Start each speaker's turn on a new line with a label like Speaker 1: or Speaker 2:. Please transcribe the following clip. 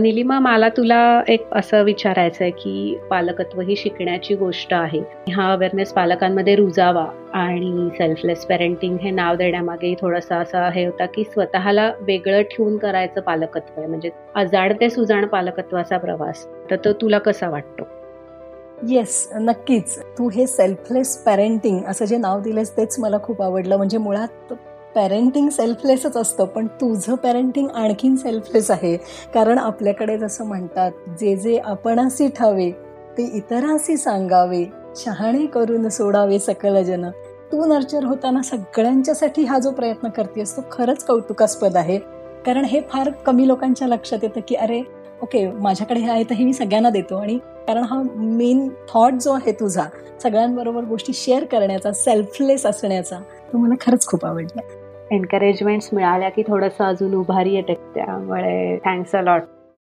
Speaker 1: निलिमा मला तुला एक असं विचारायचं आहे की पालकत्व ही शिकण्याची गोष्ट आहे. हा अवेअरनेस पालकांमध्ये रुजावा आणि सेल्फलेस पेरेंटिंग हे नाव देण्यामागे थोडासा असा हे होता की स्वतःला वेगळं ठेवून करायचं पालकत्व आहे. म्हणजे अजाड ते सुजाण पालकत्वाचा प्रवास. तर तो तुला कसा वाटतो?
Speaker 2: येस नक्कीच. तू हे सेल्फलेस पॅरेंटिंग असं जे नाव दिलेस तेच मला खूप आवडलं. म्हणजे मुळात पॅरेंटिंग सेल्फलेसच असतं पण तुझं पॅरेंटिंग आणखीन सेल्फलेस आहे. कारण आपल्याकडे जसं म्हणतात जे जे आपणासी ठावे ते इतरांशी सांगावे शहाणे करून सोडावे सकल जन तू नर्चर होताना सगळ्यांच्यासाठी हा जो प्रयत्न करतेस तो खरंच कौतुकास्पद आहे. कारण हे फार कमी लोकांच्या लक्षात येतं की अरे ओके माझ्याकडे हे आहे तर हे मी सगळ्यांना देतो. आणि कारण हा मेन थॉट जो आहे तुझा सगळ्यांबरोबर गोष्टी शेअर करण्याचा सेल्फलेस असण्याचा तो मला खरंच खूप आवडला.
Speaker 1: एनकरेजमेंट्स मिळाल्या की थोडंसं अजून उभारी येते त्यामुळे थँक्स अ लॉट